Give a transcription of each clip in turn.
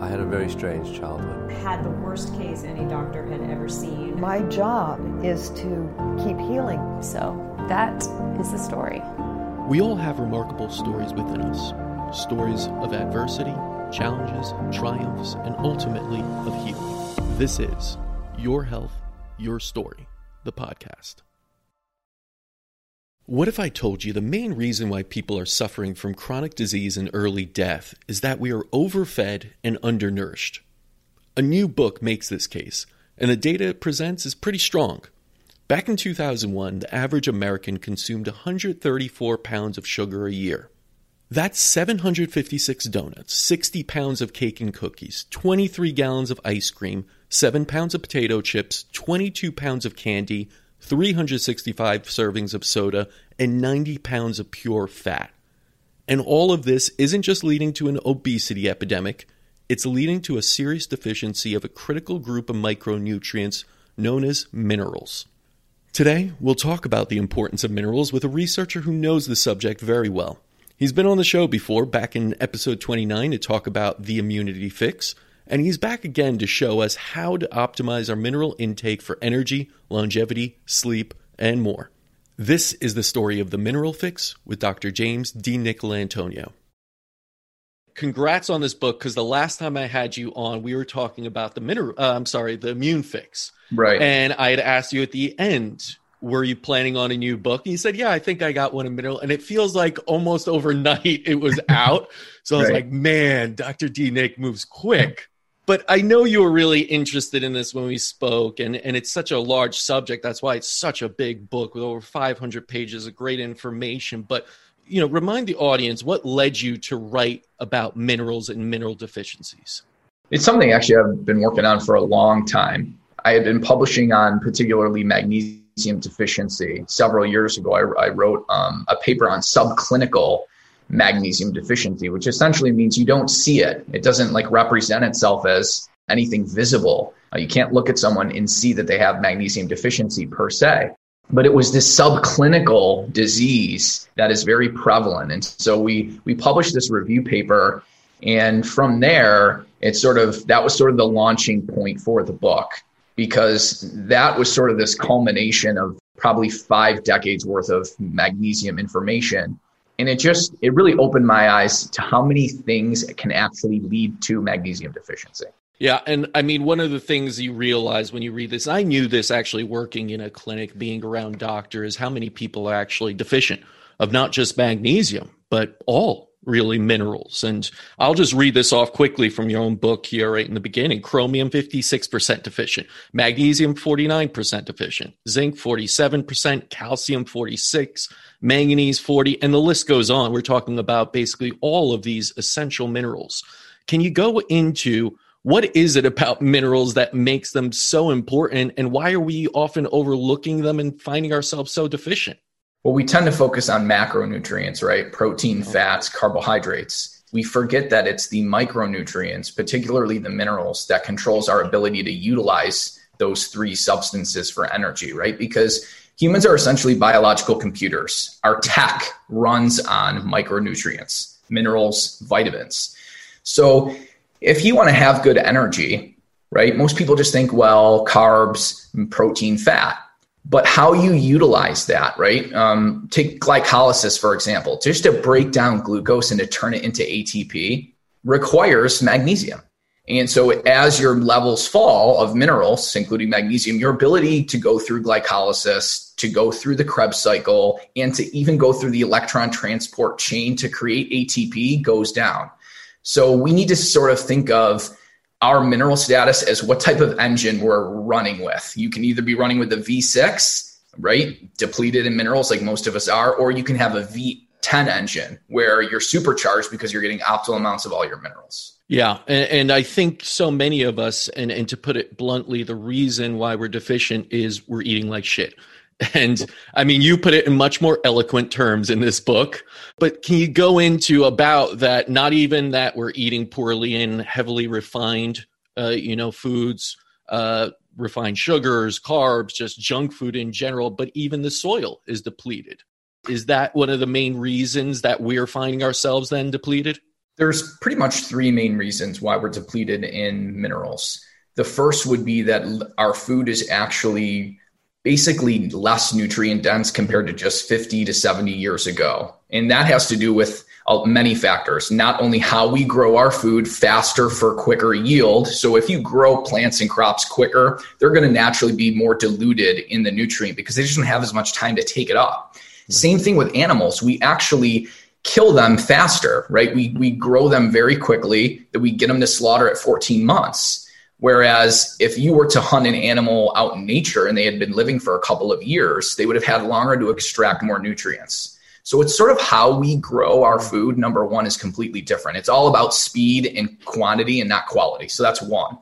I had a very strange childhood. Had the worst case any doctor had ever seen. My job is to keep healing. So that is the story. We all have remarkable stories within us stories of adversity, challenges, triumphs, and ultimately of healing. This is Your Health, Your Story, the podcast. What if I told you the main reason why people are suffering from chronic disease and early death is that we are overfed and undernourished? A new book makes this case, and the data it presents is pretty strong. Back in 2001, the average American consumed 134 pounds of sugar a year. That's 756 donuts, 60 pounds of cake and cookies, 23 gallons of ice cream, 7 pounds of potato chips, 22 pounds of candy, 365 servings of soda, and 90 pounds of pure fat. And all of this isn't just leading to an obesity epidemic, it's leading to a serious deficiency of a critical group of micronutrients known as minerals. Today, we'll talk about the importance of minerals with a researcher who knows the subject very well. He's been on the show before, back in episode 29, to talk about the immunity fix, and he's back again to show us how to optimize our mineral intake for energy, longevity, sleep, and more. This is the story of the Mineral Fix with Dr. James DiNicolantonio. Congrats on this book because the last time I had you on, we were talking about the mineral. Uh, I'm sorry, the immune fix. Right. And I had asked you at the end, were you planning on a new book? And you said, yeah, I think I got one in mineral. And it feels like almost overnight it was out. so I was Right. like, man, Dr. D Nick moves quick. But I know you were really interested in this when we spoke, and, and it's such a large subject. That's why it's such a big book with over 500 pages of great information. But, you know, remind the audience what led you to write about minerals and mineral deficiencies. It's something actually I've been working on for a long time. I had been publishing on particularly magnesium deficiency several years ago. I, I wrote um, a paper on subclinical magnesium deficiency, which essentially means you don't see it. It doesn't like represent itself as anything visible. Uh, you can't look at someone and see that they have magnesium deficiency per se. But it was this subclinical disease that is very prevalent. And so we, we published this review paper and from there, it's sort of that was sort of the launching point for the book because that was sort of this culmination of probably five decades worth of magnesium information. And it just, it really opened my eyes to how many things can actually lead to magnesium deficiency. Yeah, and I mean, one of the things you realize when you read this, I knew this actually working in a clinic, being around doctors, how many people are actually deficient of not just magnesium, but all really minerals. And I'll just read this off quickly from your own book here, right in the beginning. Chromium, 56% deficient. Magnesium, 49% deficient. Zinc, 47%. Calcium, 46. Manganese, 40. And the list goes on. We're talking about basically all of these essential minerals. Can you go into what is it about minerals that makes them so important and why are we often overlooking them and finding ourselves so deficient Well, we tend to focus on macronutrients, right? Protein, mm-hmm. fats, carbohydrates. We forget that it's the micronutrients, particularly the minerals, that controls our ability to utilize those three substances for energy, right? Because humans are essentially biological computers. Our tech runs on micronutrients, minerals, vitamins. So if you want to have good energy, right, most people just think, well, carbs, protein, fat. But how you utilize that, right? Um, take glycolysis, for example, just to break down glucose and to turn it into ATP requires magnesium. And so, as your levels fall of minerals, including magnesium, your ability to go through glycolysis, to go through the Krebs cycle, and to even go through the electron transport chain to create ATP goes down. So, we need to sort of think of our mineral status as what type of engine we're running with. You can either be running with a V6, right? Depleted in minerals, like most of us are, or you can have a V10 engine where you're supercharged because you're getting optimal amounts of all your minerals. yeah and, and i think so many of us and, and to put it bluntly the reason why we're deficient is we're eating like shit and i mean you put it in much more eloquent terms in this book but can you go into about that not even that we're eating poorly and heavily refined uh, you know foods uh, refined sugars carbs just junk food in general but even the soil is depleted is that one of the main reasons that we're finding ourselves then depleted There's pretty much three main reasons why we're depleted in minerals. The first would be that our food is actually basically less nutrient dense compared to just 50 to 70 years ago. And that has to do with uh, many factors, not only how we grow our food faster for quicker yield. So if you grow plants and crops quicker, they're going to naturally be more diluted in the nutrient because they just don't have as much time to take it up. Same thing with animals. We actually kill them faster, right? We, we grow them very quickly that we get them to slaughter at 14 months. Whereas if you were to hunt an animal out in nature and they had been living for a couple of years, they would have had longer to extract more nutrients. So it's sort of how we grow our food. Number one is completely different. It's all about speed and quantity and not quality. So that's one.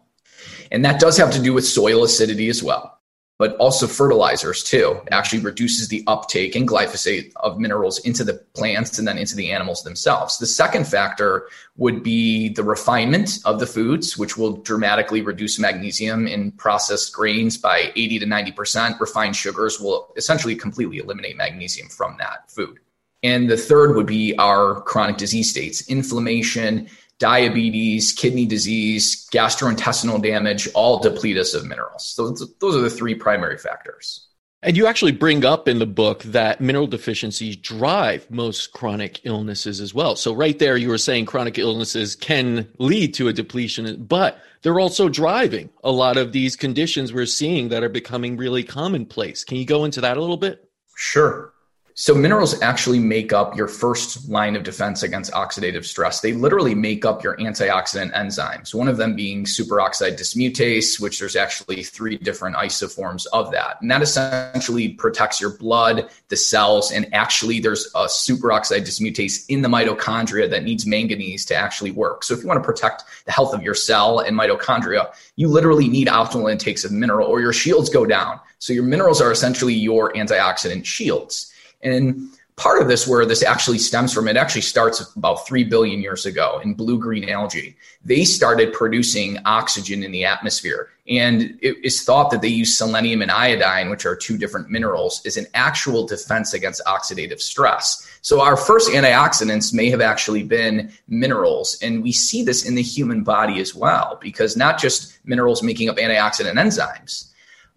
And that does have to do with soil acidity as well but also fertilizers too. It actually reduces the uptake in glyphosate of minerals into the plants and then into the animals themselves. The second factor would be the refinement of the foods, which will dramatically reduce magnesium in processed grains by 80 to 90%. Refined sugars will essentially completely eliminate magnesium from that food. And the third would be our chronic disease states, inflammation, diabetes, kidney disease, gastrointestinal damage all deplete us of minerals. So those are the three primary factors. And you actually bring up in the book that mineral deficiencies drive most chronic illnesses as well. So, right there, you were saying chronic illnesses can lead to a depletion, but they're also driving a lot of these conditions we're seeing that are becoming really commonplace. Can you go into that a little bit? Sure. So minerals actually make up your first line of defense against oxidative stress. They literally make up your antioxidant enzymes. One of them being superoxide dismutase, which there's actually three different isoforms of that. And that essentially protects your blood, the cells, and actually there's a superoxide dismutase in the mitochondria that needs manganese to actually work. So if you want to protect the health of your cell and mitochondria, you literally need optimal intakes of mineral or your shields go down. So your minerals are essentially your antioxidant shields. And part of this where this actually stems from it actually starts about 3 billion years ago in blue green algae. They started producing oxygen in the atmosphere. And it is thought that they use selenium and iodine which are two different minerals as an actual defense against oxidative stress. So our first antioxidants may have actually been minerals. And we see this in the human body as well because not just minerals making up antioxidant enzymes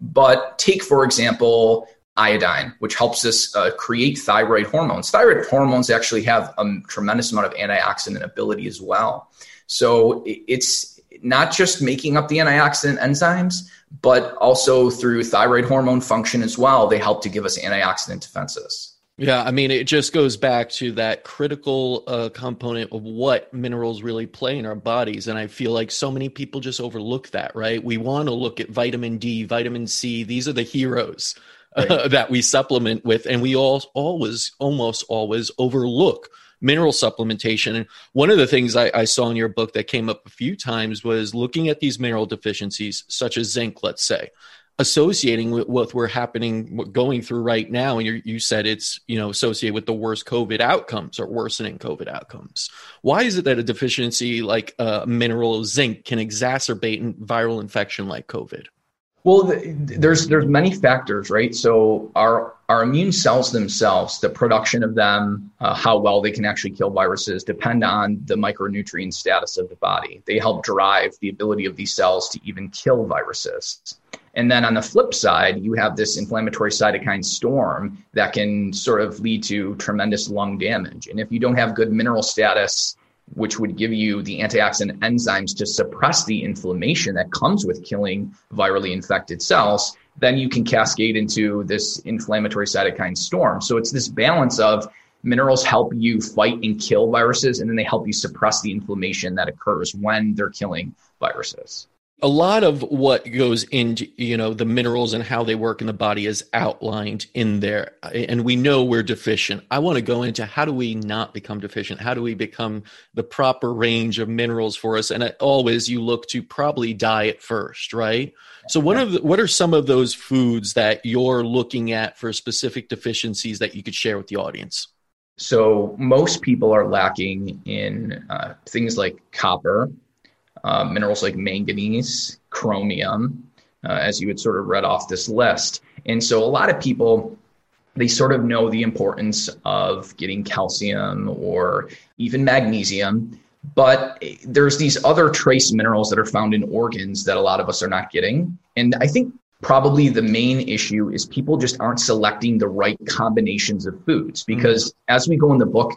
but take for example iodine, which helps us uh, create thyroid hormones. Thyroid hormones actually have a tremendous amount of antioxidant ability as well. So it's not just making up the antioxidant enzymes, but also through thyroid hormone function as well. They help to give us antioxidant defenses. Yeah, I mean, it just goes back to that critical uh, component of what minerals really play in our bodies. And I feel like so many people just overlook that, right? We want to look at vitamin D, vitamin C. These are the heroes right. that we supplement with, and we all always, almost always overlook mineral supplementation. And one of the things I, I, saw in your book that came up a few times was looking at these mineral deficiencies, such as zinc, let's say, associating with what we're happening, going through right now. And you said it's you know associated with the worst COVID outcomes or worsening COVID outcomes. Why is it that a deficiency like uh, mineral zinc can exacerbate viral infection like COVID? Well, there's there's many factors, right? So our our immune cells themselves, the production of them, uh, how well they can actually kill viruses, depend on the micronutrient status of the body. They help drive the ability of these cells to even kill viruses. And then on the flip side, you have this inflammatory cytokine storm that can sort of lead to tremendous lung damage. And if you don't have good mineral status which would give you the antioxidant enzymes to suppress the inflammation that comes with killing virally infected cells, then you can cascade into this inflammatory cytokine storm. So it's this balance of minerals help you fight and kill viruses, and then they help you suppress the inflammation that occurs when they're killing viruses a lot of what goes into you know the minerals and how they work in the body is outlined in there and we know we're deficient. I want to go into how do we not become deficient? How do we become the proper range of minerals for us? And always you look to probably diet first right? So what are the, what are some of those foods that you're looking at for specific deficiencies that you could share with the audience? So most people are lacking in uh, things like copper uh, minerals like manganese, chromium, uh, as you had sort of read off this list. And so a lot of people, they sort of know the importance of getting calcium or even magnesium, but there's these other trace minerals that are found in organs that a lot of us are not getting. And I think probably the main issue is people just aren't selecting the right combinations of foods because mm-hmm. as we go in the book,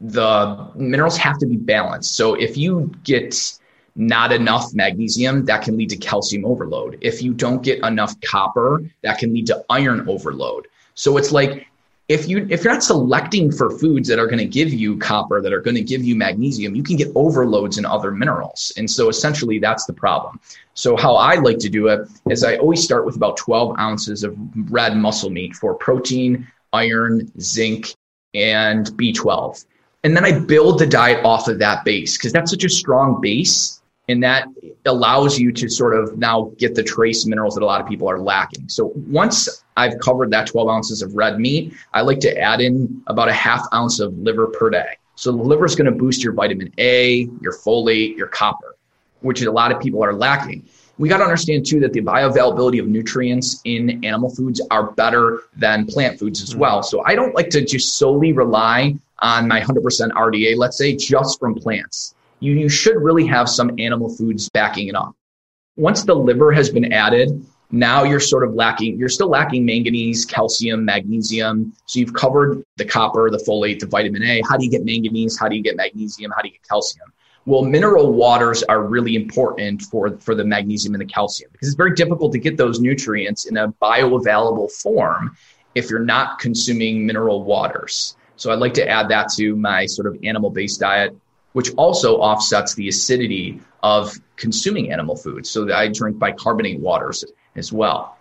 the minerals have to be balanced. So if you get not enough magnesium, that can lead to calcium overload. If you don't get enough copper, that can lead to iron overload. So it's like if you if you're not selecting for foods that are going to give you copper that are going to give you magnesium you can get overloads in other minerals and so essentially that's the problem so how i like to do it is i always start with about 12 ounces of red muscle meat for protein iron zinc and b12 and then i build the diet off of that base because that's such a strong base and that allows you to sort of now get the trace minerals that a lot of people are lacking. So once I've covered that 12 ounces of red meat, I like to add in about a half ounce of liver per day. So the liver is going to boost your vitamin A, your folate, your copper, which a lot of people are lacking. We got to understand too that the bioavailability of nutrients in animal foods are better than plant foods as hmm. well. So I don't like to just solely rely on my 100% RDA, let's say, just from plants you, you should really have some animal foods backing it up. Once the liver has been added, now you're sort of lacking, you're still lacking manganese, calcium, magnesium. So you've covered the copper, the folate, the vitamin A. How do you get manganese? How do you get magnesium? How do you get calcium? Well, mineral waters are really important for, for the magnesium and the calcium because it's very difficult to get those nutrients in a bioavailable form if you're not consuming mineral waters. So I'd like to add that to my sort of animal based diet which also offsets the acidity of consuming animal foods. So I drink bicarbonate waters as well.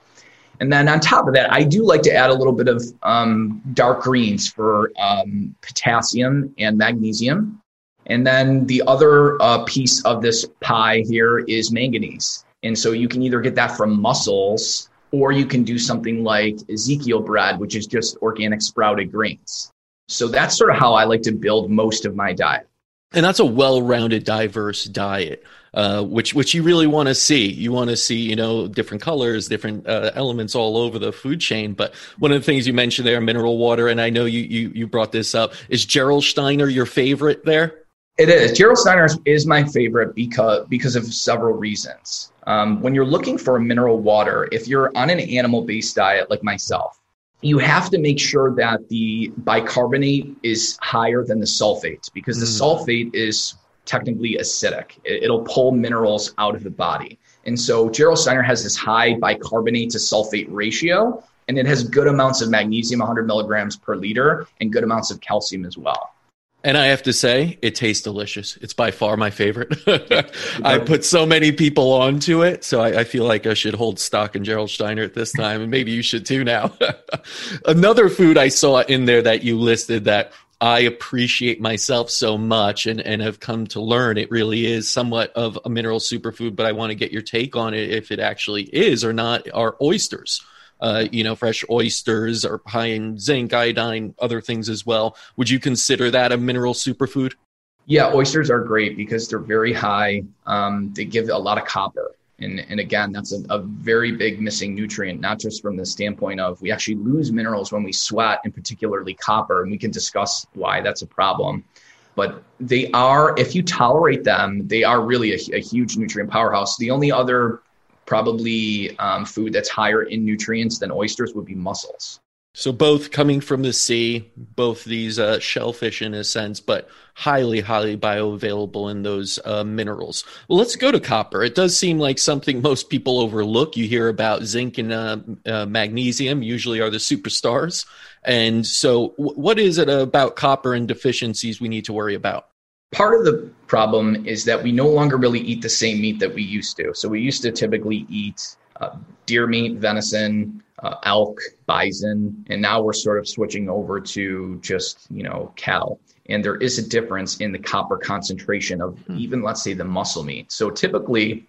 And then on top of that, I do like to add a little bit of um, dark greens for um, potassium and magnesium. And then the other uh, piece of this pie here is manganese. And so you can either get that from mussels or you can do something like Ezekiel bread, which is just organic sprouted grains. So that's sort of how I like to build most of my diet and that's a well-rounded diverse diet uh, which which you really want to see. You want to see you know different colors different uh, elements all over the food chain. But one of the things you mentioned there mineral water and i know you you, you brought this up. Is gerolsteiner your favorite there? It is. Gerolsteiner is my favorite because because of several reasons. Um, when you're looking for a mineral water if you're on an animal based diet like myself you have to make sure that the bicarbonate is higher than the sulfate because the mm. sulfate is technically acidic. It'll pull minerals out of the body. And so Gerolsteiner has this high bicarbonate to sulfate ratio, and it has good amounts of magnesium, 100 milligrams per liter, and good amounts of calcium as well. And I have to say, it tastes delicious. It's by far my favorite. I put so many people onto it, so I, I, feel like I should hold stock in Gerolsteiner at this time, and maybe you should too now. Another food I saw in there that you listed that I appreciate myself so much and, and have come to learn it really is somewhat of a mineral superfood, but I want to get your take on it if it actually is or not, are oysters uh, you know, fresh oysters are high in zinc, iodine, other things as well. Would you consider that a mineral superfood? Yeah, oysters are great because they're very high. Um, they give a lot of copper. And, and again, that's a, a, very big missing nutrient, not just from the standpoint of we actually lose minerals when we sweat, and particularly copper. And we can discuss why that's a problem. But they are, if you tolerate them, they are really a, a huge nutrient powerhouse. The only other probably um, food that's higher in nutrients than oysters would be mussels. So both coming from the sea, both these uh, shellfish in a sense, but highly, highly bioavailable in those uh, minerals. Well, let's go to copper. It does seem like something most people overlook. You hear about zinc and uh, uh magnesium, usually are the superstars. And so, w- what is it about copper and deficiencies we need to worry about? Part of the problem is that we no longer really eat the same meat that we used to. So we used to typically eat uh, deer meat, venison, uh, elk, bison, and now we're sort of switching over to just you know cattle. And there is a difference in the copper concentration of hmm. even let's say the muscle meat. So typically,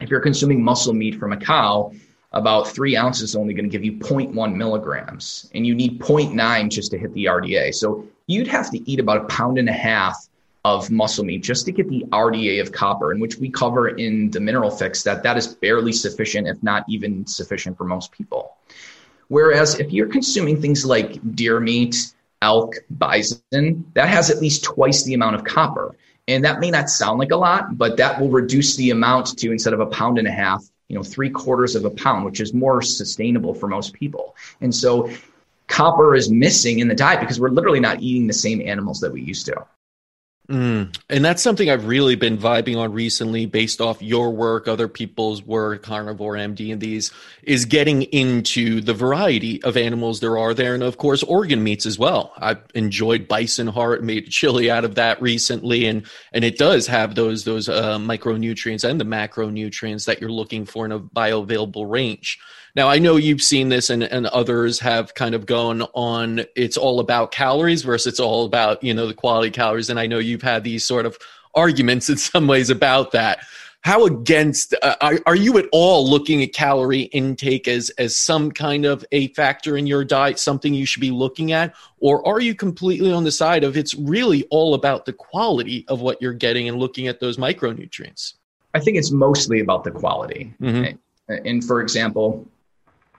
if you're consuming muscle meat from a cow, about three ounces is only going to give you 0.1 milligrams, and you need 0.9 just to hit the RDA. So you'd have to eat about a pound and a half of muscle meat just to get the RDA of copper, in which we cover in the mineral fix that that is barely sufficient, if not even sufficient for most people. Whereas if you're consuming things like deer meat, elk, bison, that has at least twice the amount of copper. And that may not sound like a lot, but that will reduce the amount to instead of a pound and a half, you know, three quarters of a pound, which is more sustainable for most people. And so copper is missing in the diet because we're literally not eating the same animals that we used to. Mm. And that's something I've really been vibing on recently based off your work, other people's work, Carnivore MD and these, is getting into the variety of animals there are there. And of course, organ meats as well. I've enjoyed bison heart, made chili out of that recently. And, and it does have those, those uh, micronutrients and the macronutrients that you're looking for in a bioavailable range. Now, I know you've seen this and, and others have kind of gone on it's all about calories versus it's all about, you know, the quality calories. And I know you've had these sort of arguments in some ways about that. How against uh, are, are you at all looking at calorie intake as as some kind of a factor in your diet, something you should be looking at, or are you completely on the side of it's really all about the quality of what you're getting and looking at those micronutrients? I think it's mostly about the quality. Mm-hmm. And for example,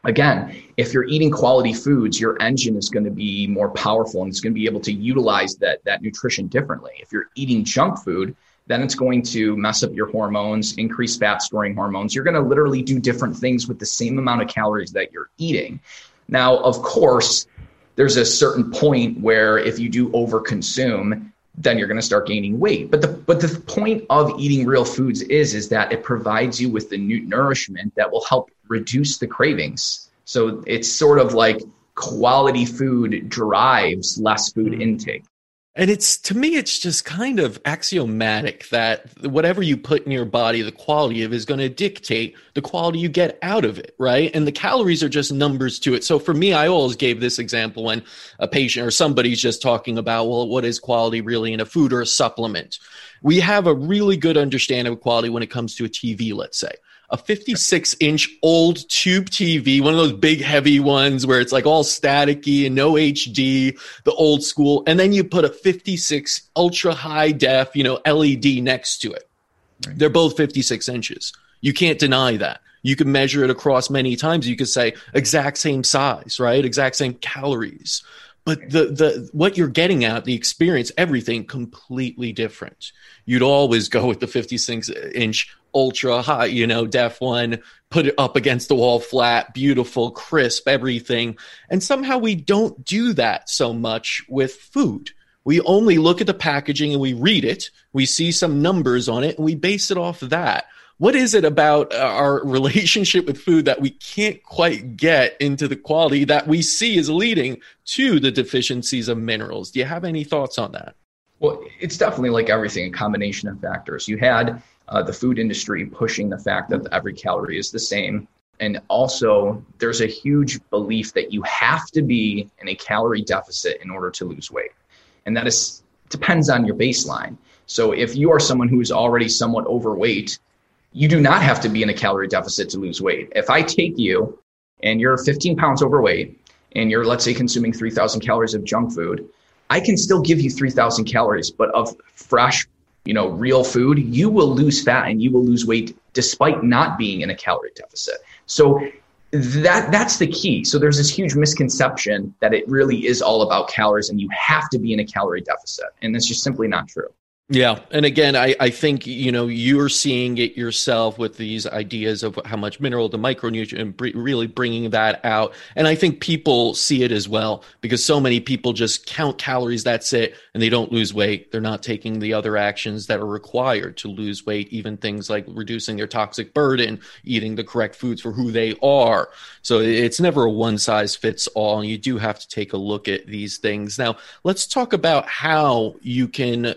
again, if you're eating quality foods, your engine is going to be more powerful and it's going to be able to utilize that, that nutrition differently. If you're eating junk food, then it's going to mess up your hormones, increase fat storing hormones. You're going to literally do different things with the same amount of calories that you're eating. Now, of course, there's a certain point where if you do overconsume, then you're going to start gaining weight. But the but the point of eating real foods is is that it provides you with the new nourishment that will help reduce the cravings. So it's sort of like quality food drives less food mm-hmm. intake. And it's to me, it's just kind of axiomatic that whatever you put in your body, the quality of is going to dictate the quality you get out of it, right? And the calories are just numbers to it. So for me, I always gave this example when a patient or somebody's just talking about, well, what is quality really in a food or a supplement? We have a really good understanding of quality when it comes to a TV, let's say a 56 inch old tube TV, one of those big heavy ones where it's like all staticky and no HD, the old school. And then you put a 56 ultra high def, you know, LED next to it. Right. They're both 56 inches. You can't deny that. You can measure it across many times. You could say exact same size, right? Exact same calories. But the, the, what you're getting at, the experience, everything completely different. You'd always go with the 56 inch ultra high, you know, def one, put it up against the wall flat, beautiful, crisp, everything. And somehow we don't do that so much with food. We only look at the packaging and we read it, we see some numbers on it, and we base it off of that. What is it about uh, our relationship with food that we can't quite get into the quality that we see is leading to the deficiencies of minerals? Do you have any thoughts on that? Well, it's definitely like everything, a combination of factors. You had uh, the food industry pushing the fact that every calorie is the same. And also, there's a huge belief that you have to be in a calorie deficit in order to lose weight. And that is depends on your baseline. So if you are someone who is already somewhat overweight, you do not have to be in a calorie deficit to lose weight. If I take you and you're 15 pounds overweight and you're, let's say, consuming 3,000 calories of junk food, I can still give you 3,000 calories, but of fresh you know, real food, you will lose fat and you will lose weight despite not being in a calorie deficit. So that that's the key. So there's this huge misconception that it really is all about calories and you have to be in a calorie deficit. And that's just simply not true. Yeah. And again, I, I think, you know, you're seeing it yourself with these ideas of how much mineral, the micronutrient, really bringing that out. And I think people see it as well because so many people just count calories, that's it, and they don't lose weight. They're not taking the other actions that are required to lose weight, even things like reducing their toxic burden, eating the correct foods for who they are. So it's never a one size fits all. And you do have to take a look at these things. Now, let's talk about how you can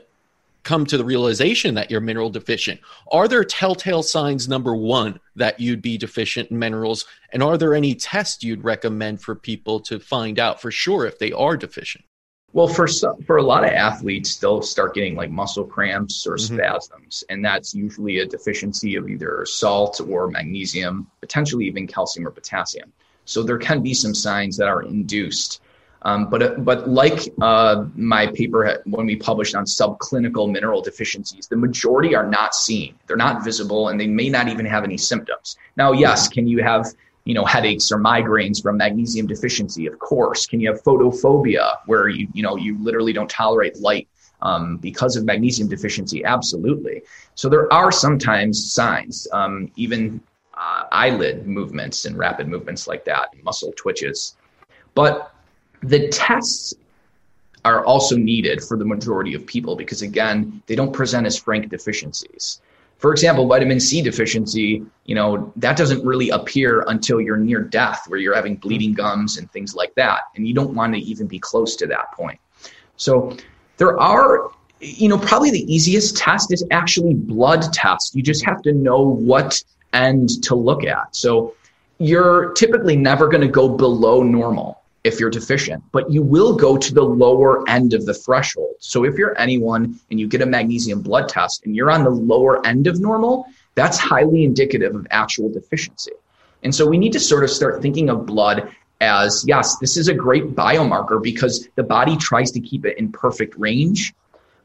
come to the realization that you're mineral deficient? Are there telltale signs, number one, that you'd be deficient in minerals? And are there any tests you'd recommend for people to find out for sure if they are deficient? Well, for some, for a lot of athletes, they'll start getting like muscle cramps or mm-hmm. spasms, and that's usually a deficiency of either salt or magnesium, potentially even calcium or potassium. So there can be some signs that are induced. Um, but but like uh, my paper when we published on subclinical mineral deficiencies, the majority are not seen. They're not visible, and they may not even have any symptoms. Now, yes, can you have you know headaches or migraines from magnesium deficiency? Of course. Can you have photophobia, where you you know you literally don't tolerate light? um, because of magnesium deficiency? Absolutely. So there are sometimes signs, um, even uh, eyelid movements and rapid movements like that, muscle twitches. But the tests are also needed for the majority of people because, again, they don't present as frank deficiencies. For example, vitamin C deficiency, you know, that doesn't really appear until you're near death, where you're having bleeding gums and things like that. And you don't want to even be close to that point. So there are, you know, probably the easiest test is actually blood test. You just have to know what end to look at. So you're typically never going to go below normal if you're deficient, but you will go to the lower end of the threshold. So if you're anyone and you get a magnesium blood test and you're on the lower end of normal, that's highly indicative of actual deficiency. And so we need to sort of start thinking of blood as yes, this is a great biomarker because the body tries to keep it in perfect range.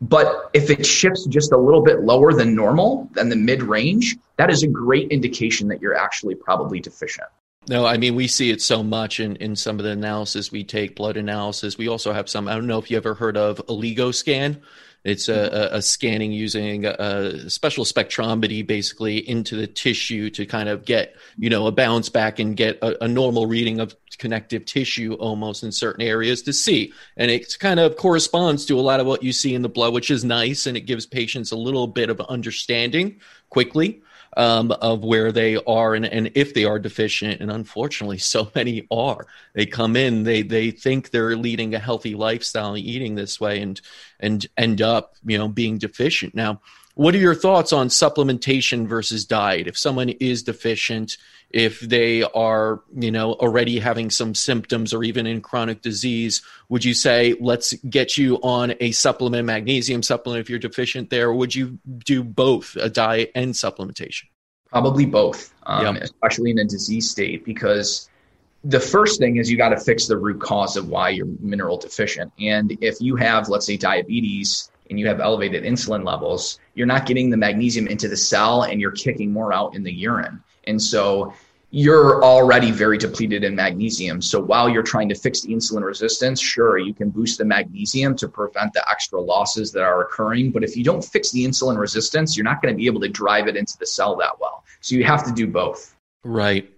But if it shifts just a little bit lower than normal, than the mid range, that is a great indication that you're actually probably deficient. No, I mean we see it so much in, in some of the analysis we take, blood analysis. We also have some. I don't know if you ever heard of OligoScan. It's mm-hmm. a, a, scanning using a special spectrometry basically into the tissue to kind of get, you know, a bounce back and get a, a, normal reading of connective tissue almost in certain areas to see. And it kind of corresponds to a lot of what you see in the blood, which is nice. And it gives patients a little bit of understanding quickly um, of where they are and, and if they are deficient. And unfortunately, so many are. They come in, they they think they're leading a healthy lifestyle, eating this way, and and end up you know being deficient. Now, what are your thoughts on supplementation versus diet? If someone is deficient, if they are, you know, already having some symptoms or even in chronic disease, would you say, let's get you on a supplement, magnesium supplement if you're deficient there? Or would you do both a diet and supplementation? Probably both, um, especially in a disease state, because the first thing is you got to fix the root cause of why you're mineral deficient. And if you have, let's say, diabetes and you have elevated insulin levels, you're not getting the magnesium into the cell and you're kicking more out in the urine. And so you're already very depleted in magnesium. So while you're trying to fix the insulin resistance, sure, you can boost the magnesium to prevent the extra losses that are occurring. But if you don't fix the insulin resistance, you're not going to be able to drive it into the cell that well. So you have to do both. Right.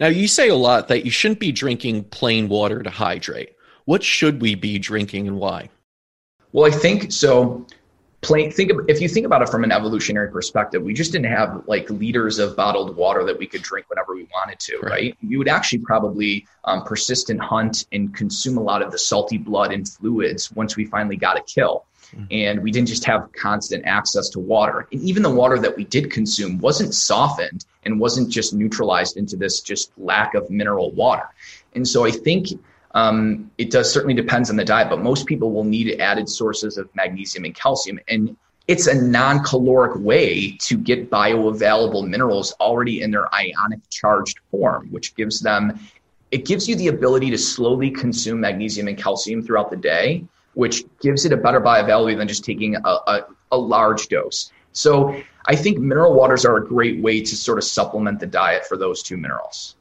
Now, you say a lot that you shouldn't be drinking plain water to hydrate. What should we be drinking and why? Well, I think so. Plain think of if you think about it from an evolutionary perspective we just didn't have like liters of bottled water that we could drink whenever we wanted to right, right? we would actually probably um, persist and hunt and consume a lot of the salty blood and fluids once we finally got a kill. Mm-hmm. and we didn't just have constant access to water. And even the water that we did consume wasn't softened and wasn't just neutralized into this just lack of mineral water. And so i think um, it does certainly depends on the diet, but most people will need added sources of magnesium and calcium. And it's a non caloric way to get bioavailable minerals already in their ionic charged form, which gives them, it gives you the ability to slowly consume magnesium and calcium throughout the day, which gives it a better bioavailability than just taking a, a, a large dose. So I think mineral waters are a great way to sort of supplement the diet for those two minerals.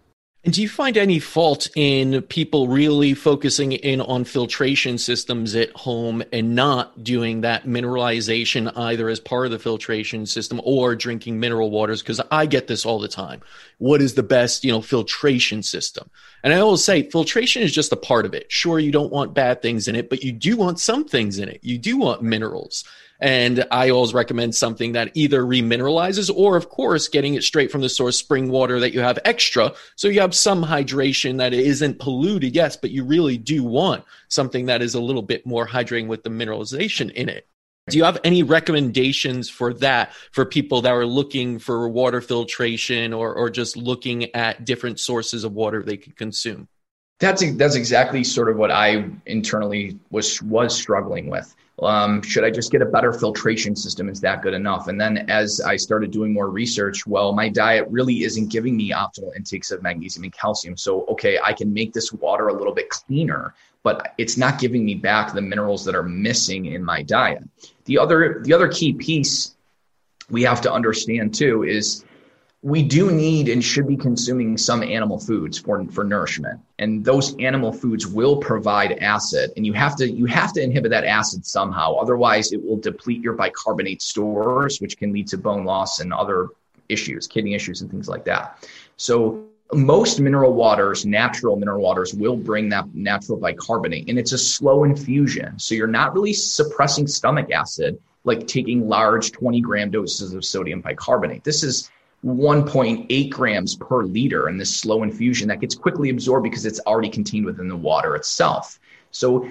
And do you find any fault in people really focusing in on filtration systems at home and not doing that mineralization either as part of the filtration system or drinking mineral waters? Because I get this all the time. What is the best, you know, filtration system? And I always say filtration is just a part of it. Sure, you don't want bad things in it, but you do want some things in it. You do want minerals. And I always recommend something that either remineralizes or, of course, getting it straight from the source spring water that you have extra. So you have some hydration that isn't polluted, yes, but you really do want something that is a little bit more hydrating with the mineralization in it. Do you have any recommendations for that for people that are looking for water filtration or, or just looking at different sources of water they can consume? That's that's exactly sort of what I internally was was struggling with. Um, should I just get a better filtration system? Is that good enough? And then as I started doing more research, well, my diet really isn't giving me optimal intakes of magnesium and calcium. So, okay, I can make this water a little bit cleaner, but it's not giving me back the minerals that are missing in my diet. The other, the other key piece we have to understand too is we do need and should be consuming some animal foods for, for nourishment. And those animal foods will provide acid and you have to you have to inhibit that acid somehow. Otherwise it will deplete your bicarbonate stores which can lead to bone loss and other issues kidney issues and things like that. So most mineral waters natural mineral waters will bring that natural bicarbonate and it's a slow infusion. So you're not really suppressing stomach acid like taking large 20 gram doses of sodium bicarbonate. This is 1.8 grams per liter in this slow infusion that gets quickly absorbed because it's already contained within the water itself. So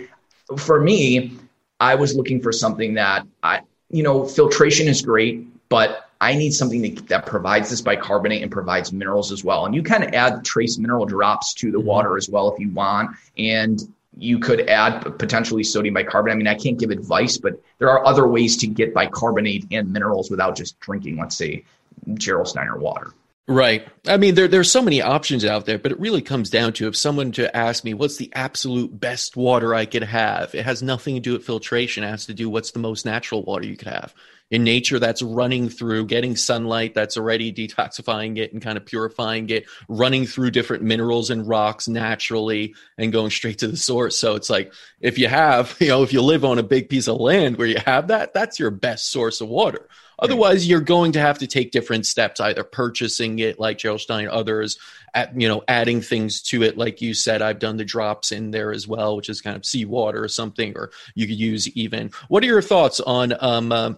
for me, I was looking for something that I, you know, filtration is great, but I need something that, that provides this bicarbonate and provides minerals as well. And you kind of add trace mineral drops to the mm-hmm. water as well if you want. And you could add potentially sodium bicarbonate. I mean, I can't give advice, but there are other ways to get bicarbonate and minerals without just drinking, let's say, Gerolsteiner water. Right. I mean, there there's so many options out there, but it really comes down to if someone to ask me what's the absolute best water I could have. It has nothing to do with filtration. It has to do what's the most natural water you could have in nature. That's running through, getting sunlight. That's already detoxifying it and kind of purifying it, running through different minerals and rocks naturally, and going straight to the source. So it's like if you have, you know, if you live on a big piece of land where you have that, that's your best source of water Otherwise, you're going to have to take different steps, either purchasing it like Gerolstein, others, at, you know, adding things to it. Like you said, I've done the drops in there as well, which is kind of seawater or something, or you could use even. What are your thoughts on um, uh,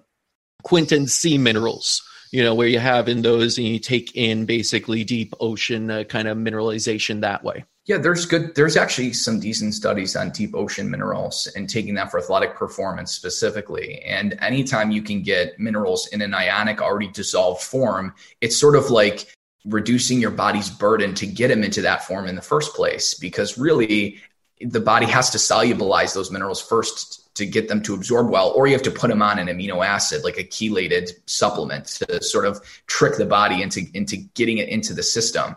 Quinton sea minerals? You know, where you have in those and you take in basically deep ocean uh, kind of mineralization that way. Yeah, there's good. There's actually some decent studies on deep ocean minerals and taking that for athletic performance specifically. And anytime you can get minerals in an ionic, already dissolved form, it's sort of like reducing your body's burden to get them into that form in the first place. Because really, the body has to solubilize those minerals first to get them to absorb well, or you have to put them on an amino acid, like a chelated supplement, to sort of trick the body into into getting it into the system.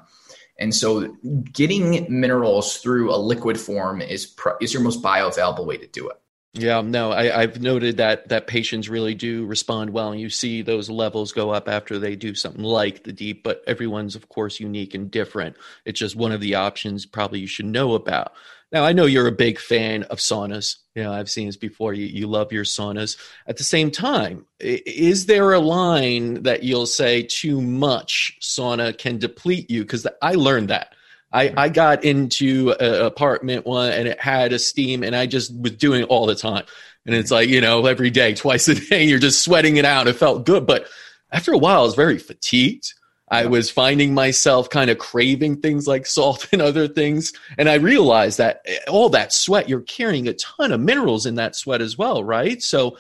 And so getting minerals through a liquid form is is your most bioavailable way to do it. Yeah, no, I, have noted that that patients really do respond well, and you see those levels go up after they do something like the deep. But everyone's, of course, unique and different. It's just one of the options probably you should know about. Now, I know you're a big fan of saunas. You know, I've seen this before. You, you love your saunas. At the same time, is there a line that you'll say too much sauna can deplete you? Because I learned that. I, I got into an apartment one and it had a steam and I just was doing it all the time. And it's like, you know, every day, twice a day, you're just sweating it out. It felt good. But after a while, I was very fatigued. I was finding myself kind of craving things like salt and other things. And I realized that eh, all that sweat, you're carrying a ton of minerals in that sweat as well, right? So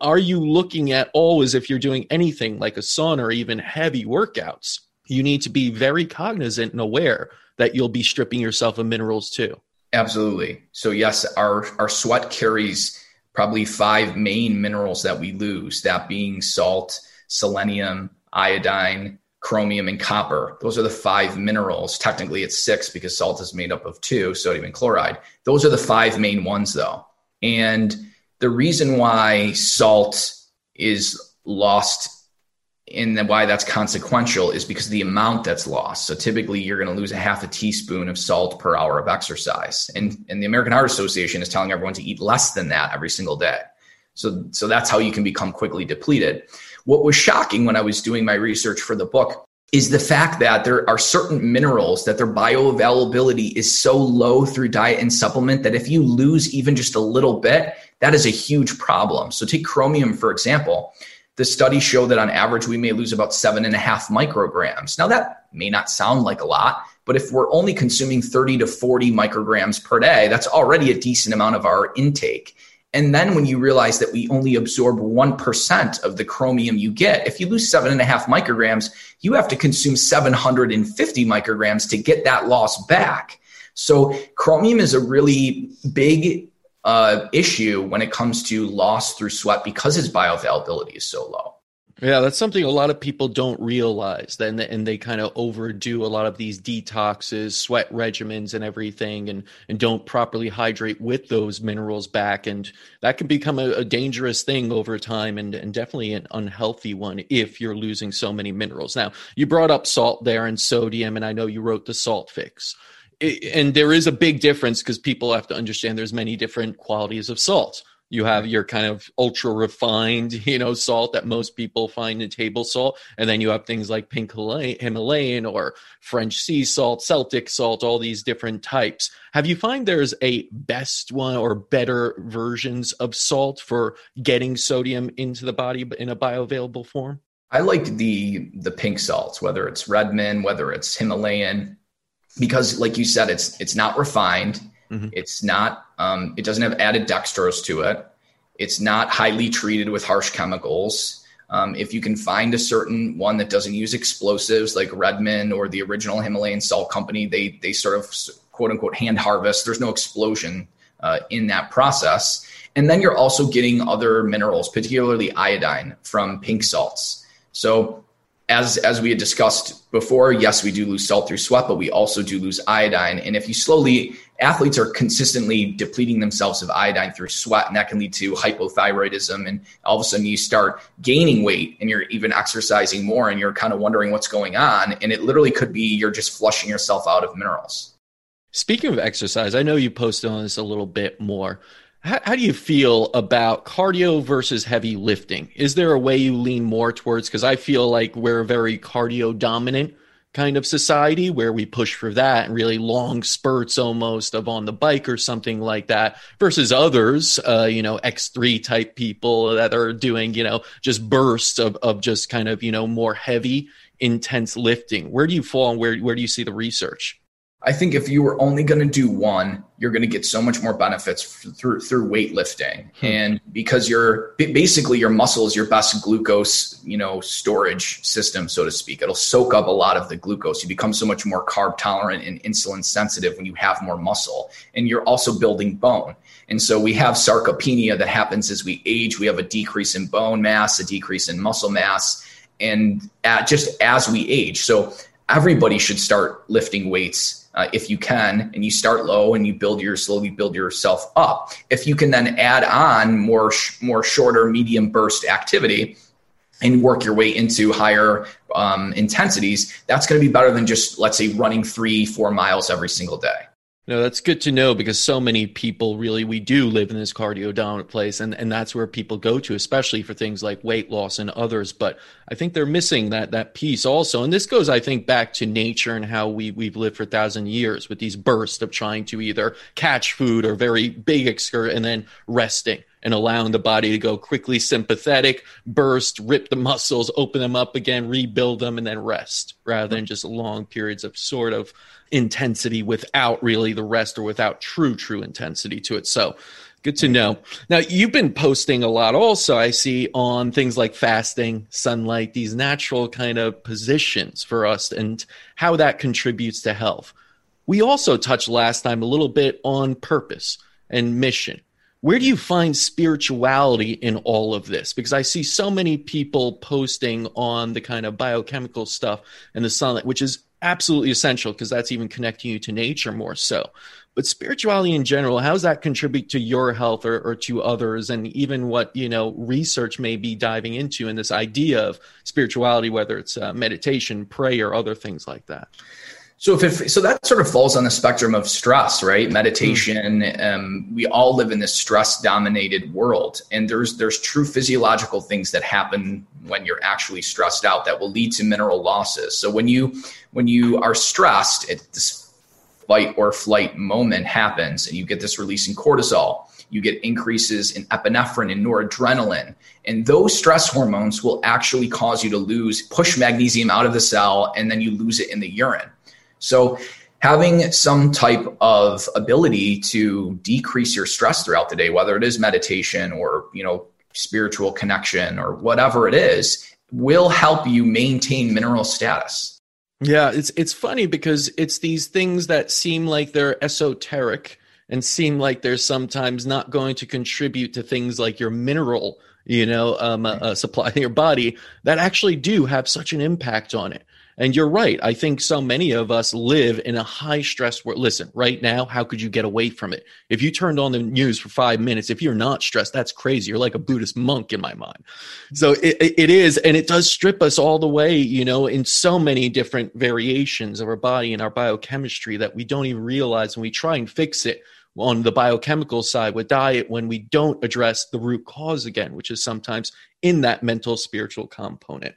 are you looking at always, if you're doing anything like a sauna or even heavy workouts, you need to be very cognizant and aware that you'll be stripping yourself of minerals too. Absolutely. So yes, our, our sweat carries probably five main minerals that we lose, that being salt, selenium, iodine, chromium, and copper. Those are the five minerals. Technically, it's six because salt is made up of two, sodium and chloride. Those are the five main ones, though. And the reason why salt is lost and why that's consequential is because the amount that's lost. So typically you're going to lose a half a teaspoon of salt per hour of exercise. And, and the American Heart Association is telling everyone to eat less than that every single day. So, so that's how you can become quickly depleted. What was shocking when I was doing my research for the book is the fact that there are certain minerals that their bioavailability is so low through diet and supplement that if you lose even just a little bit, that is a huge problem. So take chromium, for example. The studies show that on average, we may lose about seven and a half micrograms. Now, that may not sound like a lot, but if we're only consuming 30 to 40 micrograms per day, that's already a decent amount of our intake. And then when you realize that we only absorb 1% of the chromium you get, if you lose seven and a half micrograms, you have to consume 750 micrograms to get that loss back. So chromium is a really big uh, issue when it comes to loss through sweat because its bioavailability is so low. Yeah, that's something a lot of people don't realize. Then and they kind of overdo a lot of these detoxes, sweat regimens, and everything, and and don't properly hydrate with those minerals back, and that can become a, a dangerous thing over time, and and definitely an unhealthy one if you're losing so many minerals. Now, you brought up salt there and sodium, and I know you wrote the salt fix. and there is a big difference because people have to understand there's many different qualities of salt you have your kind of ultra refined, you know, salt that most people find in table salt. And then you have things like pink Himalayan or French sea salt, Celtic salt, all these different types. Have you find there's a best one or better versions of salt for getting sodium into the body in a bioavailable form? I like the the pink salts, whether it's Redmond, whether it's Himalayan, because like you said, it's it's not refined Mm-hmm. It's not, um, it doesn't have added dextrose to it. It's not highly treated with harsh chemicals. Um, if you can find a certain one that doesn't use explosives like Redmond or the original Himalayan Salt Company, they they sort of quote unquote hand harvest. There's no explosion uh, in that process, and then you're also getting other minerals, particularly iodine, from pink salts. So as as we had discussed before, yes, we do lose salt through sweat, but we also do lose iodine. And if you slowly, athletes are consistently depleting themselves of iodine through sweat, and that can lead to hypothyroidism. And all of a sudden, you start gaining weight, and you're even exercising more, and you're kind of wondering what's going on. And it literally could be you're just flushing yourself out of minerals. Speaking of exercise, I know you posted on this a little bit more. How, how, do you feel about cardio versus heavy lifting? Is there a way you lean more towards? Because I feel like we're a very cardio dominant kind of society where we push for that and really long spurts almost of on the bike or something like that versus others, uh, you know, X3 type people that are doing, you know, just bursts of, of just kind of, you know, more heavy, intense lifting. Where do you fall and where, where do you see the research? I think if you were only going to do one, you're going to get so much more benefits through through weightlifting, hmm. and because you're basically your muscle is your best glucose, you know, storage system, so to speak. It'll soak up a lot of the glucose. You become so much more carb tolerant and insulin sensitive when you have more muscle, and you're also building bone. And so we have sarcopenia that happens as we age. We have a decrease in bone mass, a decrease in muscle mass, and at, just as we age. So everybody should start lifting weights uh, if you can, and you start low and you build your slowly build yourself up. If you can then add on more sh- more shorter medium burst activity and work your way into higher um, intensities, that's going to be better than just let's say running three four miles every single day. No, that's good to know because so many people really we do live in this cardio dominant place and, and that's where people go to, especially for things like weight loss and others. But I think they're missing that that piece also. And this goes, I think, back to nature and how we we've lived for a thousand years with these bursts of trying to either catch food or very big excursion and then resting and allowing the body to go quickly sympathetic, burst, rip the muscles, open them up again, rebuild them, and then rest rather than just long periods of sort of intensity without really the rest or without true, true intensity to it. So good to know. Now, you've been posting a lot also, I see, on things like fasting, sunlight, these natural kind of positions for us and how that contributes to health. We also touched last time a little bit on purpose and mission. Where do you find spirituality in all of this? Because I see so many people posting on the kind of biochemical stuff and the sunlight, which is absolutely essential because that's even connecting you to nature more so. But spirituality in general, how does that contribute to your health or, or to others, and even what you know research may be diving into in this idea of spirituality, whether it's uh, meditation, prayer, or other things like that? So if, so that sort of falls on the spectrum of stress, right? Meditation. Um, we all live in this stress-dominated world, and there's there's true physiological things that happen when you're actually stressed out that will lead to mineral losses. So when you when you are stressed, it, this fight or flight moment happens, and you get this release in cortisol. You get increases in epinephrine and noradrenaline, and those stress hormones will actually cause you to lose push magnesium out of the cell, and then you lose it in the urine. So, having some type of ability to decrease your stress throughout the day, whether it is meditation or, you know, spiritual connection or whatever it is, will help you maintain mineral status. Yeah, it's it's funny because it's these things that seem like they're esoteric and seem like they're sometimes not going to contribute to things like your mineral you know, um, uh, supply in your body that actually do have such an impact on it. And you're right. I think so many of us live in a high stress world. Listen, right now, how could you get away from it? If you turned on the news for five minutes, if you're not stressed, that's crazy. You're like a Buddhist monk in my mind. So it, it is, and it does strip us all the way, you know, in so many different variations of our body and our biochemistry that we don't even realize when we try and fix it on the biochemical side with diet when we don't address the root cause again, which is sometimes in that mental spiritual component.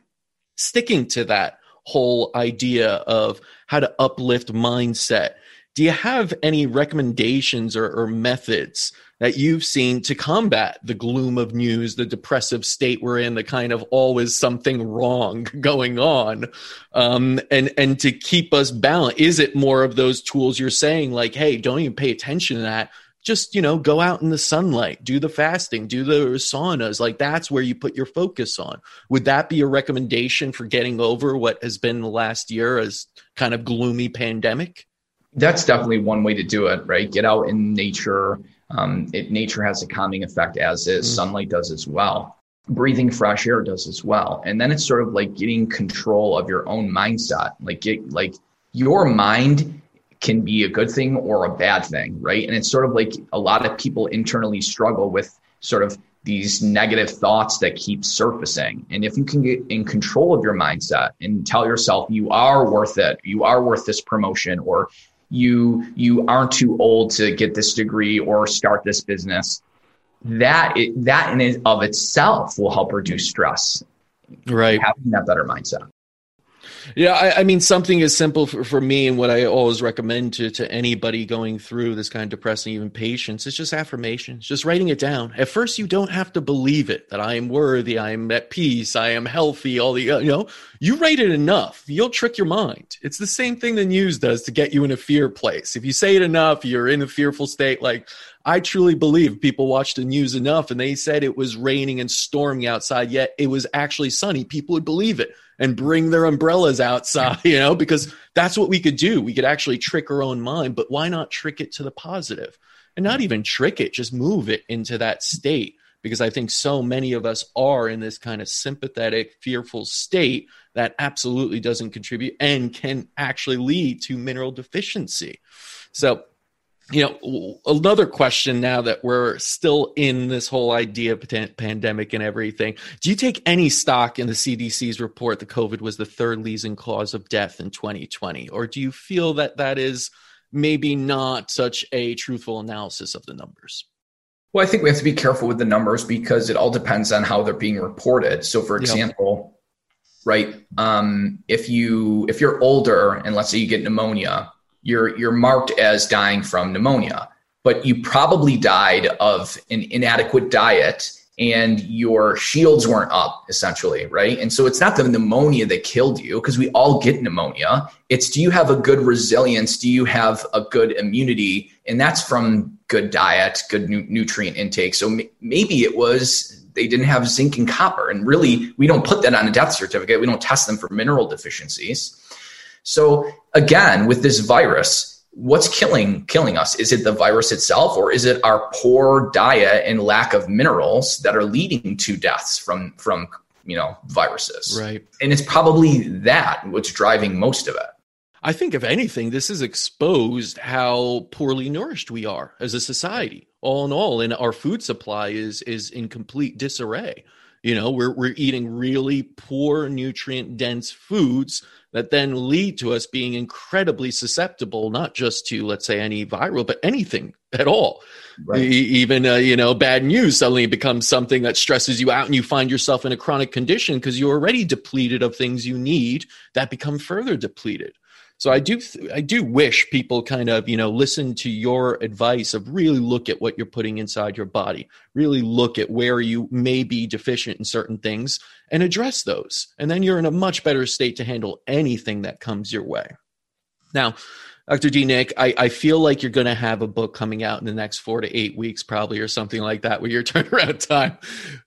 Sticking to that, whole idea of how to uplift mindset. Do you have any recommendations or, or, methods that you've seen to combat the gloom of news, the depressive state we're in, the kind of always something wrong going on, um, and and to keep us balanced? Is it more of those tools you're saying, like, hey, don't even pay attention to that? Just you know go out in the sunlight do the fasting do the saunas. Like that's where you put your focus on. Would that be a recommendation for getting over what has been the last year as kind of gloomy pandemic? That's definitely one way to do it right? Get out in nature. Um, it, nature has a calming effect as is mm-hmm. sunlight does as well. Breathing fresh air does as well. And then it's sort of like getting control of your own mindset. Like get like your mind can be a good thing or a bad thing, right? And it's sort of like a lot of people internally struggle with sort of these negative thoughts that keep surfacing. And if you can get in control of your mindset and tell yourself you are worth it, you are worth this promotion, or you you aren't too old to get this degree or start this business, that it, that in of itself will help reduce stress. Right, having that better mindset. Yeah, I, I, mean, something as simple for, for me and what I always recommend to, to anybody going through this kind of depressing, even patients, it's just affirmations, just writing it down. At first, you don't have to believe it that I am worthy, I am at peace, I am healthy, all the, you know, you write it enough, you'll trick your mind. It's the same thing the news does to get you in a fear place. If you say it enough, you're in a fearful state. Like, I truly believe people watched the news enough and they said it was raining and storming outside, yet it was actually sunny. People would believe it and bring their umbrellas outside, you know, because that's what we could do. We could actually trick our own mind, but why not trick it to the positive? And not even trick it, just move it into that state. Because I think so many of us are in this kind of sympathetic, fearful state that absolutely doesn't contribute and can actually lead to mineral deficiency. So you know, another question now that we're still in this whole idea of pandemic and everything. Do you take any stock in the CDC's report that COVID was the third leading cause of death in 2020? Or do you feel that that is maybe not such a truthful analysis of the numbers? Well, I think we have to be careful with the numbers because it all depends on how they're being reported. So, for example, yep. right, um, if you if you're older and let's say you get pneumonia, you're you're marked as dying from pneumonia, but you probably died of an inadequate diet and your shields weren't up essentially, right? And so it's not the pneumonia that killed you because we all get pneumonia. It's do you have a good resilience? Do you have a good immunity? And that's from good diet, good nu- nutrient intake. So m- maybe it was they didn't have zinc and copper. And really, we don't put that on a death certificate. We don't test them for mineral deficiencies. So again, with this virus, what's killing killing us? Is it the virus itself, or is it our poor diet and lack of minerals that are leading to deaths from from you know viruses? Right. And it's probably that what's driving most of it. I think, if anything, this has exposed how poorly nourished we are as a society. All in all, and our food supply is is in complete disarray. You know, we're we're eating really poor nutrient dense foods that then lead to us being incredibly susceptible, not just to, let's say, any viral, but anything at all. Right. even, uh, you know, bad news suddenly becomes something that stresses you out and you find yourself in a chronic condition because you're already depleted of things you need that become further depleted. So I do I do wish people kind of, you know, listen to your advice of really look at what you're putting inside your body. Really look at where you may be deficient in certain things and address those. And then you're in a much better state to handle anything that comes your way. Now, Dr. DiNic, I, I feel like you're going to have a book coming out in the next four to eight weeks, probably, or something like that, with your turnaround time.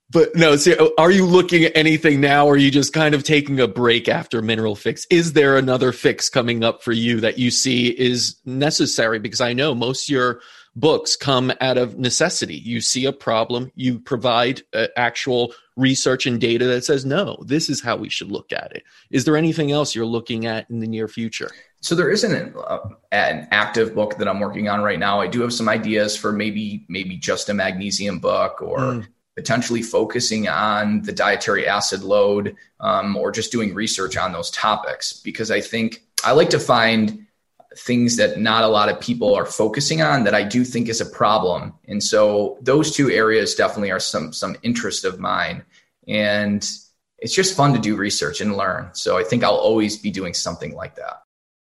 But no, so are you looking at anything now, or are you just kind of taking a break after Mineral Fix? Is there another fix coming up for you that you see is necessary? Because I know most your books come out of necessity. You see a problem, you provide uh, actual research and data that says, no, this is how we should look at it. Is there anything else you're looking at in the near future? So there isn't an, uh, an active book that I'm working on right now. I do have some ideas for maybe maybe just a magnesium book or mm. potentially focusing on the dietary acid load um, or just doing research on those topics because I think I like to find things that not a lot of people are focusing on that I do think is a problem. And so those two areas definitely are some some interest of mine. And it's just fun to do research and learn. So I think I'll always be doing something like that.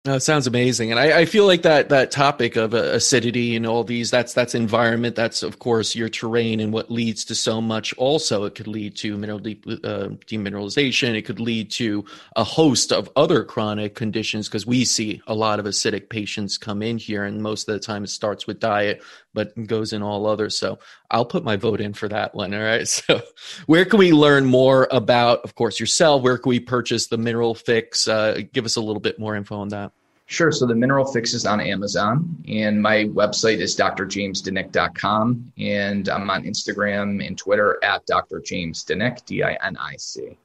That sounds amazing, and I, I, feel like that that topic of uh, acidity and all these that's that's environment. That's of course your terrain and what leads to so much. Also, it could lead to mineral de- uh, demineralization. It could lead to a host of other chronic conditions because we see a lot of acidic patients come in here, and most of the time it starts with diet, but goes in all others. So I'll put my vote in for that one. All right. So, where can we learn more about, of course, yourself? Where can we purchase the Mineral Fix? Uh, give us a little bit more info on that. Sure. So the Mineral Fix is on Amazon, and my website is drjamesdinic.com, and I'm on Instagram and Twitter at drjamesdinic, D-I-N-I-C.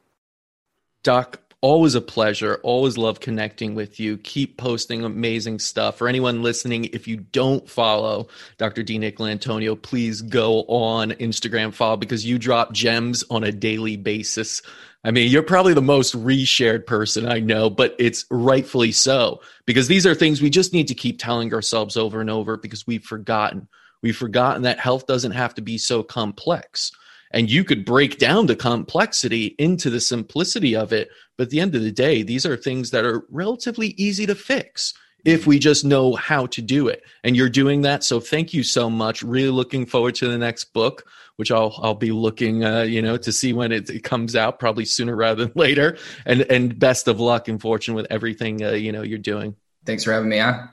Doc, always a pleasure. Always love connecting with you. Keep posting amazing stuff. For anyone listening, if you don't follow Dr. DiNicolantonio, please go on Instagram, follow because you drop gems on a daily basis. I mean, you're probably the most reshared person I know, but it's rightfully so because these are things we just need to keep telling ourselves over and over because we've forgotten. We've forgotten that health doesn't have to be so complex. And you could break down the complexity into the simplicity of it. But at the end of the day, these are things that are relatively easy to fix if we just know how to do it. And you're doing that. So thank you so much. Really looking forward to the next book which I'll I'll be looking, uh, you know, to see when it, it, comes out, probably sooner rather than later. And and best of luck and fortune with everything uh, you know you're doing. Thanks for having me on.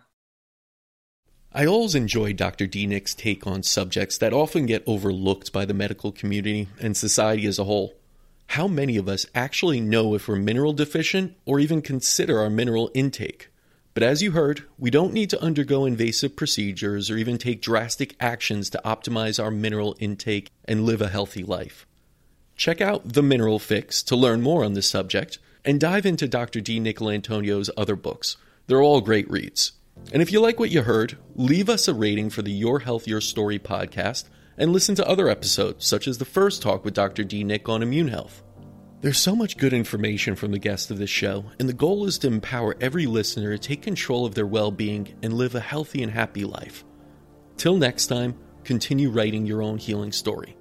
I always enjoy Dr. DiNic's take on subjects that often get overlooked by the medical community and society as a whole. How many of us actually know if we're mineral deficient or even consider our mineral intake? But as you heard, we don't need to undergo invasive procedures or even take drastic actions to optimize our mineral intake and live a healthy life. Check out The Mineral Fix to learn more on this subject and dive into Dr. DiNicolantonio's other books. They're all great reads. And if you like what you heard, leave us a rating for the Your Health Your Story podcast and listen to other episodes, such as the first talk with Dr. DiNic on immune health. There's so much good information from the guests of this show, and the goal is to empower every listener to take control of their well being and live a healthy and happy life. Till next time, continue writing your own healing story.